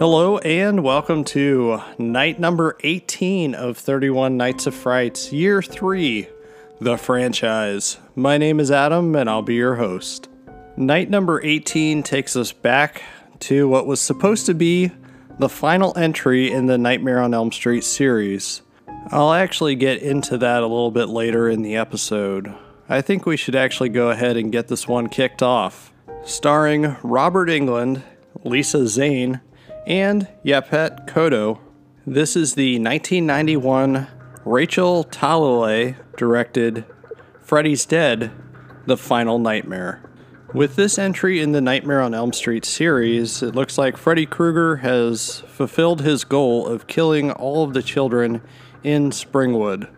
Hello and welcome to night number 18 of 31 Nights of Frights, year 3, the franchise. My name is Adam and I'll be your host. Night number 18 takes us back to what was supposed to be the final entry in the Nightmare on Elm Street series. I'll actually get into that a little bit later in the episode. I think we should actually go ahead and get this one kicked off. Starring Robert Englund, Lisa Zane, and Yaphet Kotto. This is the 1991 Rachel Talalay directed Freddy's Dead The Final Nightmare. With this entry in the Nightmare on Elm Street series, it looks like Freddy Krueger has fulfilled his goal of killing all of the children in Springwood.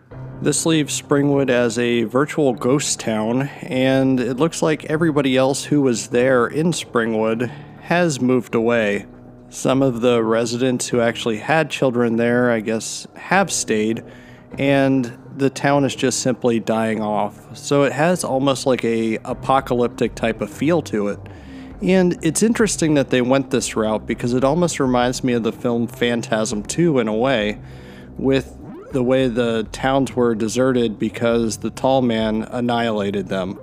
This leaves Springwood as a virtual ghost town, and it looks like everybody else who was there in Springwood has moved away. Some of the residents who actually had children there, I guess, have stayed, and the town is just simply dying off. So it has almost like a apocalyptic type of feel to it. And it's interesting that they went this route because it almost reminds me of the film Phantasm 2 in a way, with the way the towns were deserted because the tall man annihilated them.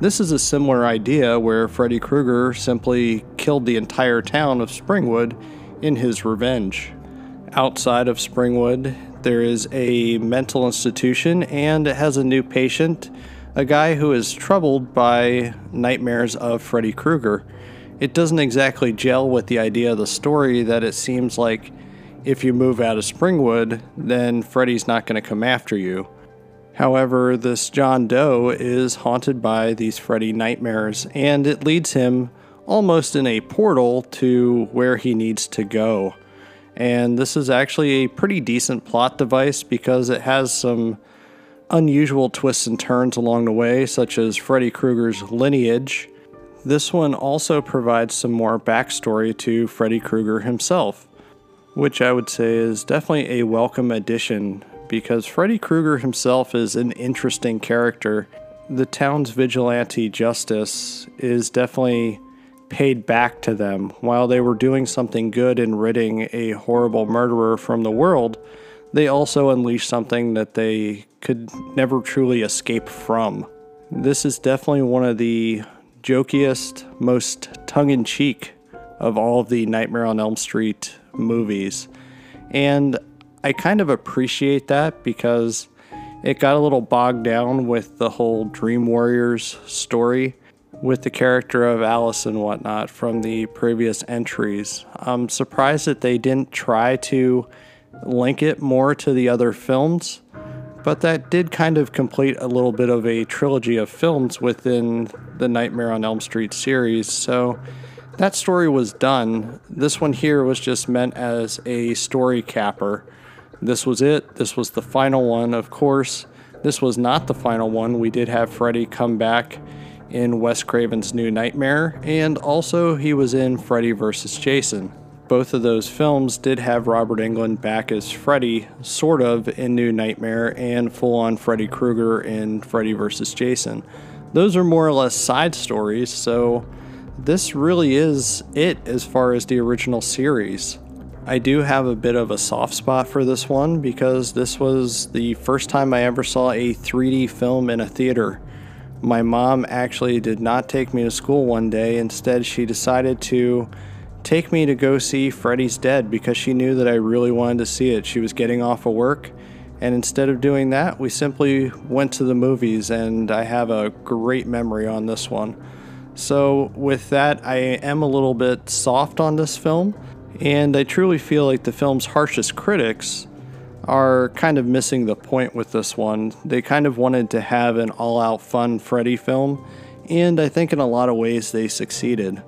This is a similar idea where Freddy Krueger simply killed the entire town of Springwood in his revenge. Outside of Springwood, there is a mental institution and it has a new patient, a guy who is troubled by nightmares of Freddy Krueger. It doesn't exactly gel with the idea of the story that it seems like if you move out of Springwood, then Freddy's not going to come after you. However, this John Doe is haunted by these Freddy nightmares, and it leads him almost in a portal to where he needs to go. And this is actually a pretty decent plot device because it has some unusual twists and turns along the way, such as Freddy Krueger's lineage. This one also provides some more backstory to Freddy Krueger himself, which I would say is definitely a welcome addition because Freddy Krueger himself is an interesting character. The town's vigilante justice is definitely paid back to them. While they were doing something good in ridding a horrible murderer from the world, they also unleashed something that they could never truly escape from. This is definitely one of the jokiest, most tongue in cheek of all of the Nightmare on Elm Street movies. And I kind of appreciate that because it got a little bogged down with the whole Dream Warriors story with the character of Alice and whatnot from the previous entries. I'm surprised that they didn't try to link it more to the other films, but that did kind of complete a little bit of a trilogy of films within the Nightmare on Elm Street series. So that story was done. This one here was just meant as a story capper. This was it. This was the final one. Of course, this was not the final one. We did have Freddy come back in Wes Craven's New Nightmare, and also he was in Freddy vs. Jason. Both of those films did have Robert Englund back as Freddy, sort of, in New Nightmare, and full on Freddy Krueger in Freddy vs. Jason. Those are more or less side stories, so this really is it as far as the original series. I do have a bit of a soft spot for this one because this was the first time I ever saw a 3D film in a theater my mom actually did not take me to school one day. Instead, she decided to take me to go see Freddy's Dead because she knew that I really wanted to see it. She was getting off of work, and instead of doing that, we simply went to the movies, and I have a great memory on this one. So, with that, I am a little bit soft on this film, and I truly feel like the film's harshest critics are kind of missing the point with this one. They kind of wanted to have an all out fun Freddy film, and I think in a lot of ways they succeeded.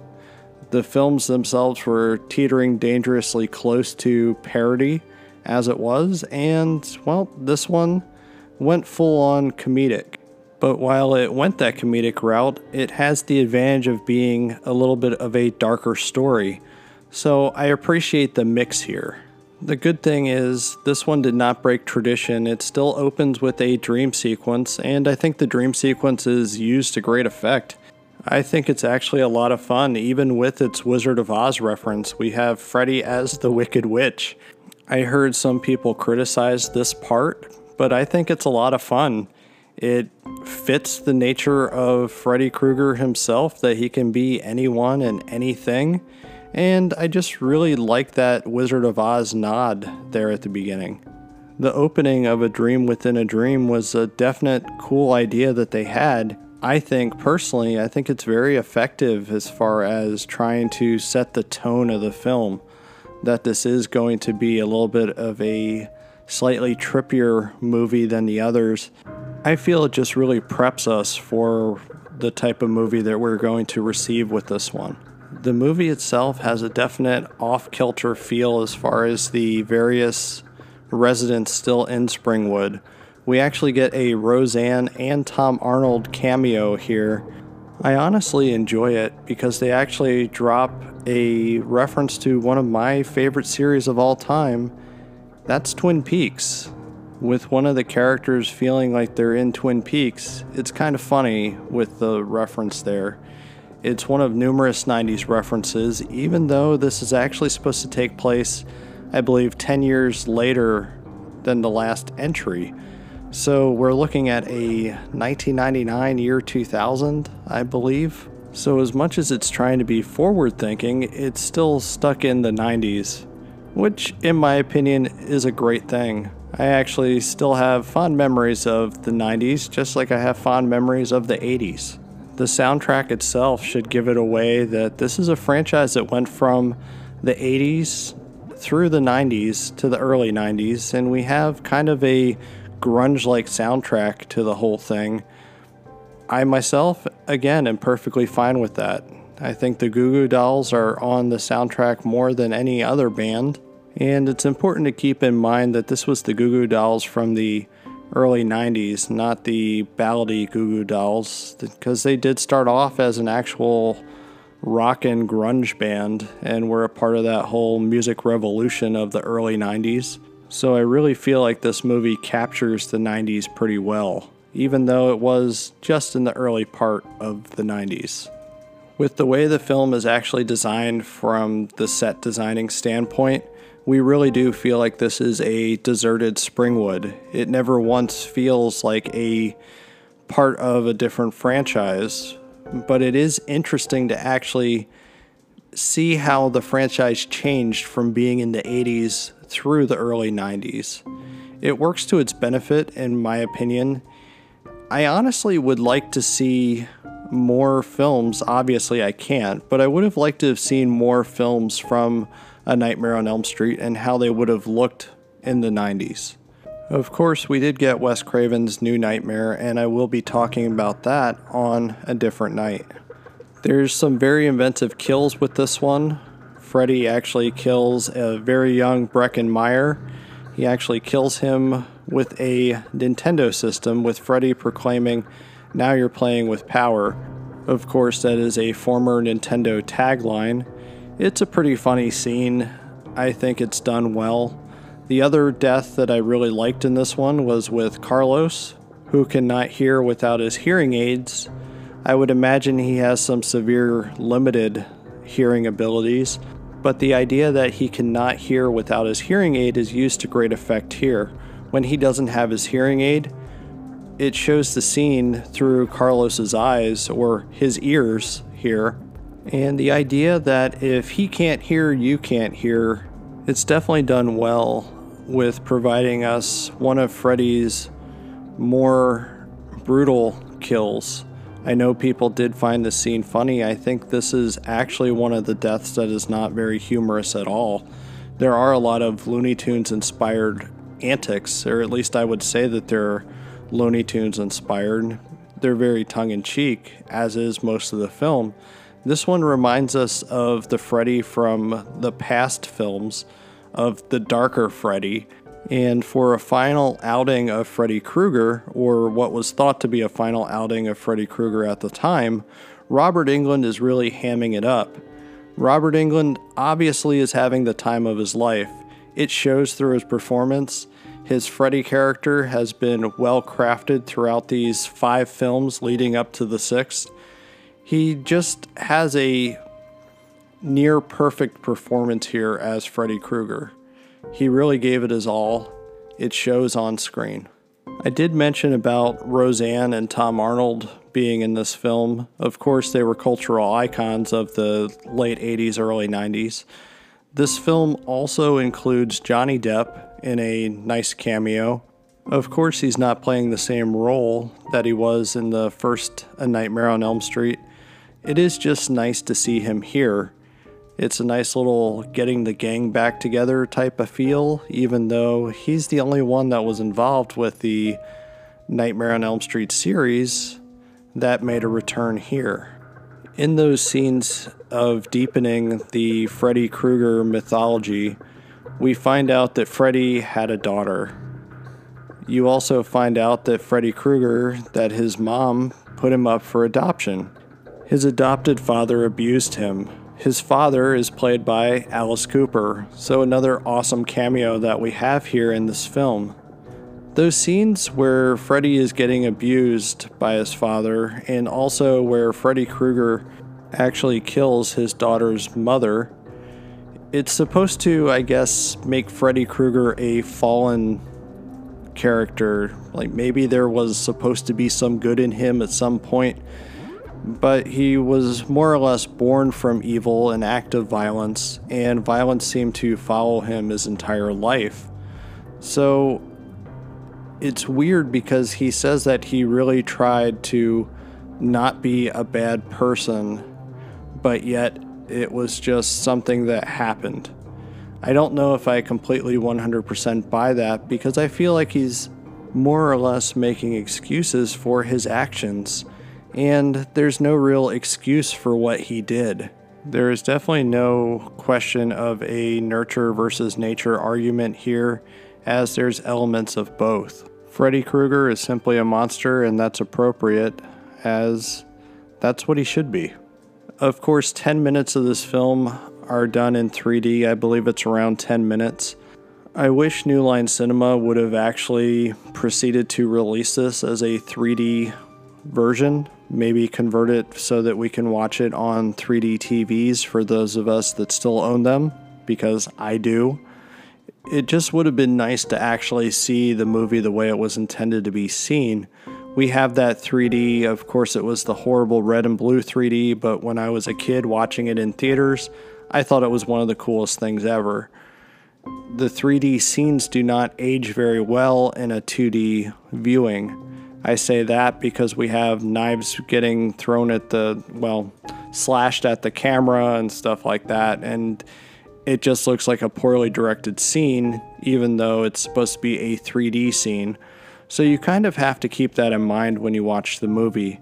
The films themselves were teetering dangerously close to parody as it was, and well, this one went full on comedic. But while it went that comedic route, it has the advantage of being a little bit of a darker story. So I appreciate the mix here. The good thing is, this one did not break tradition. It still opens with a dream sequence, and I think the dream sequence is used to great effect. I think it's actually a lot of fun, even with its Wizard of Oz reference. We have Freddy as the Wicked Witch. I heard some people criticize this part, but I think it's a lot of fun. It fits the nature of Freddy Krueger himself that he can be anyone and anything. And I just really like that Wizard of Oz nod there at the beginning. The opening of A Dream Within a Dream was a definite cool idea that they had. I think personally, I think it's very effective as far as trying to set the tone of the film. That this is going to be a little bit of a slightly trippier movie than the others. I feel it just really preps us for the type of movie that we're going to receive with this one. The movie itself has a definite off kilter feel as far as the various residents still in Springwood. We actually get a Roseanne and Tom Arnold cameo here. I honestly enjoy it because they actually drop a reference to one of my favorite series of all time. That's Twin Peaks. With one of the characters feeling like they're in Twin Peaks, it's kind of funny with the reference there. It's one of numerous 90s references, even though this is actually supposed to take place, I believe, 10 years later than the last entry. So we're looking at a 1999 year 2000, I believe. So, as much as it's trying to be forward thinking, it's still stuck in the 90s, which, in my opinion, is a great thing. I actually still have fond memories of the 90s, just like I have fond memories of the 80s the soundtrack itself should give it away that this is a franchise that went from the 80s through the 90s to the early 90s, and we have kind of a grunge like soundtrack to the whole thing. I myself, again, am perfectly fine with that. I think the Goo Goo Dolls are on the soundtrack more than any other band, and it's important to keep in mind that this was the Goo Goo Dolls from the early 90s, not the ballady Goo Goo Dolls, because they did start off as an actual rock and grunge band and were a part of that whole music revolution of the early 90s. So I really feel like this movie captures the 90s pretty well, even though it was just in the early part of the 90s. With the way the film is actually designed from the set designing standpoint, we really do feel like this is a deserted Springwood. It never once feels like a part of a different franchise, but it is interesting to actually see how the franchise changed from being in the 80s through the early 90s. It works to its benefit, in my opinion. I honestly would like to see more films. Obviously, I can't, but I would have liked to have seen more films from a Nightmare on Elm Street and how they would have looked in the 90s. Of course, we did get Wes Craven's New Nightmare, and I will be talking about that on a different night. There's some very inventive kills with this one. Freddy actually kills a very young Breckin Meyer. He actually kills him with a Nintendo system, with Freddy proclaiming, Now you're playing with power. Of course, that is a former Nintendo tagline, it's a pretty funny scene. I think it's done well. The other death that I really liked in this one was with Carlos, who cannot hear without his hearing aids. I would imagine he has some severe limited hearing abilities, but the idea that he cannot hear without his hearing aid is used to great effect here. When he doesn't have his hearing aid, it shows the scene through Carlos's eyes or his ears here and the idea that if he can't hear, you can't hear, it's definitely done well with providing us one of Freddy's more brutal kills. I know people did find the scene funny. I think this is actually one of the deaths that is not very humorous at all. There are a lot of Looney Tunes inspired antics, or at least I would say that they're Looney Tunes inspired. They're very tongue in cheek, as is most of the film. This one reminds us of the Freddy from the past films, of the darker Freddy. And for a final outing of Freddy Krueger, or what was thought to be a final outing of Freddy Krueger at the time, Robert Englund is really hamming it up. Robert Englund obviously is having the time of his life. It shows through his performance. His Freddy character has been well crafted throughout these five films leading up to the sixth. He just has a near perfect performance here as Freddy Krueger. He really gave it his all. It shows on screen. I did mention about Roseanne and Tom Arnold being in this film. Of course, they were cultural icons of the late 80s, early 90s. This film also includes Johnny Depp in a nice cameo. Of course, he's not playing the same role that he was in the first A Nightmare on Elm Street. It is just nice to see him here. It's a nice little getting the gang back together type of feel, even though he's the only one that was involved with the Nightmare on Elm Street series that made a return here. In those scenes of deepening the Freddy Krueger mythology, we find out that Freddy had a daughter you also find out that Freddy Krueger, that his mom put him up for adoption. His adopted father abused him. His father is played by Alice Cooper, so another awesome cameo that we have here in this film. Those scenes where Freddy is getting abused by his father, and also where Freddy Krueger actually kills his daughter's mother, it's supposed to, I guess, make Freddy Krueger a fallen character. Like maybe there was supposed to be some good in him at some point, but he was more or less born from evil and active violence, and violence seemed to follow him his entire life. So it's weird because he says that he really tried to not be a bad person, but yet it was just something that happened. I don't know if I completely 100% buy that because I feel like he's more or less making excuses for his actions, and there's no real excuse for what he did. There is definitely no question of a nurture versus nature argument here, as there's elements of both. Freddy Krueger is simply a monster, and that's appropriate, as that's what he should be. Of course, 10 minutes of this film are done in 3D. I believe it's around 10 minutes. I wish New Line Cinema would have actually proceeded to release this as a 3D version. Maybe convert it so that we can watch it on 3D TVs for those of us that still own them, because I do. It just would have been nice to actually see the movie the way it was intended to be seen. We have that 3D, of course, it was the horrible red and blue 3D, but when I was a kid watching it in theaters, I thought it was one of the coolest things ever. The 3D scenes do not age very well in a 2D viewing. I say that because we have knives getting thrown at the, well, slashed at the camera and stuff like that, and it just looks like a poorly directed scene, even though it's supposed to be a 3D scene. So you kind of have to keep that in mind when you watch the movie.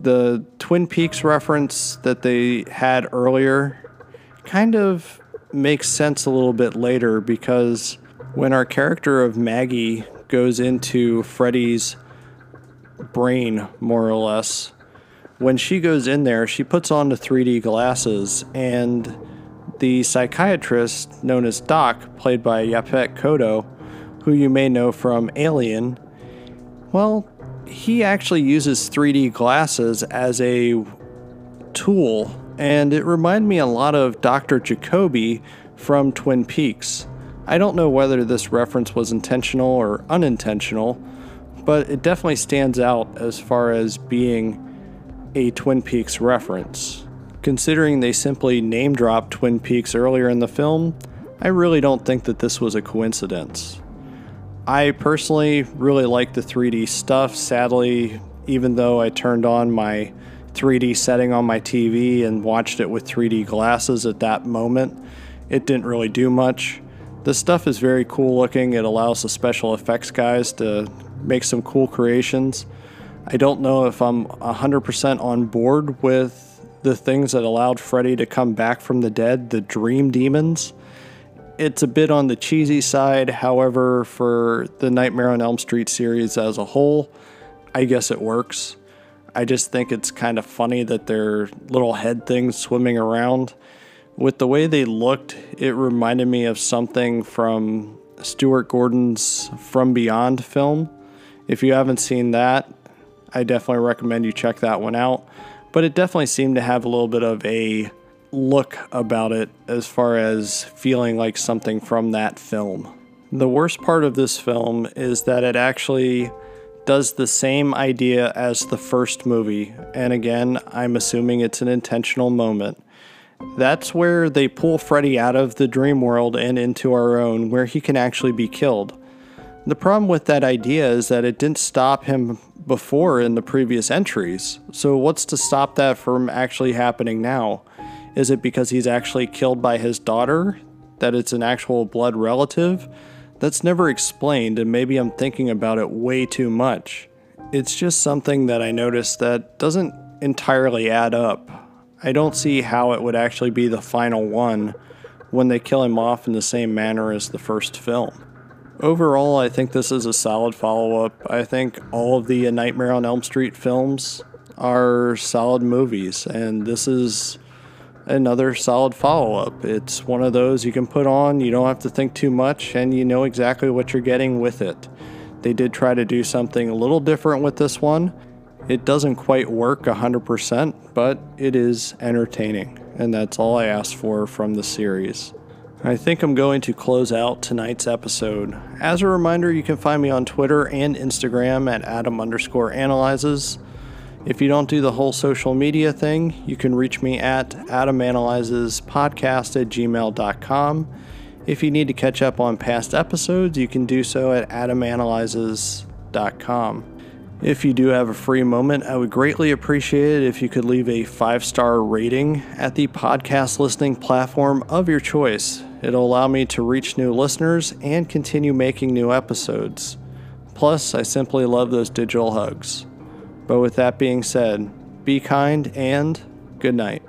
The Twin Peaks reference that they had earlier kind of makes sense a little bit later because when our character of Maggie goes into Freddy's brain, more or less, when she goes in there, she puts on the 3D glasses, and the psychiatrist known as Doc, played by Yaphet Kotto, who you may know from Alien, well, he actually uses 3D glasses as a tool and it reminded me a lot of Dr. Jacoby from Twin Peaks. I don't know whether this reference was intentional or unintentional, but it definitely stands out as far as being a Twin Peaks reference. Considering they simply name dropped Twin Peaks earlier in the film, I really don't think that this was a coincidence. I personally really like the 3D stuff. Sadly, even though I turned on my 3D setting on my TV and watched it with 3D glasses at that moment, it didn't really do much. The stuff is very cool looking. It allows the special effects guys to make some cool creations. I don't know if I'm 100% on board with the things that allowed Freddy to come back from the dead, the dream demons. It's a bit on the cheesy side, however, for the Nightmare on Elm Street series as a whole, I guess it works. I just think it's kind of funny that they're little head things swimming around. With the way they looked, it reminded me of something from Stuart Gordon's From Beyond film. If you haven't seen that, I definitely recommend you check that one out. but it definitely seemed to have a little bit of a look about it as far as feeling like something from that film. The worst part of this film is that it actually does the same idea as the first movie, and again, I'm assuming it's an intentional moment. That's where they pull Freddy out of the dream world and into our own, where he can actually be killed. The problem with that idea is that it didn't stop him before in the previous entries. So, what's to stop that from actually happening now? Is it because he's actually killed by his daughter? That it's an actual blood relative? That's never explained, and maybe I'm thinking about it way too much. It's just something that I noticed that doesn't entirely add up. I don't see how it would actually be the final one when they kill him off in the same manner as the first film. Overall, I think this is a solid follow up. I think all of the Nightmare on Elm Street films are solid movies, and this is another solid follow up. It's one of those you can put on, you don't have to think too much, and you know exactly what you're getting with it. They did try to do something a little different with this one. It doesn't quite work 100%, but it is entertaining, and that's all I asked for from the series. I think I'm going to close out tonight's episode. As a reminder, you can find me on Twitter and Instagram at Adam underscore analyzes. If you don't do the whole social media thing, you can reach me at adamanalyzespodcast at gmail.com. If you need to catch up on past episodes, you can do so at adamanalyzes.com. If you do have a free moment, I would greatly appreciate it if you could leave a five star rating at the podcast listening platform of your choice. It'll allow me to reach new listeners and continue making new episodes. Plus, I simply love those digital hugs. But with that being said, be kind and good night.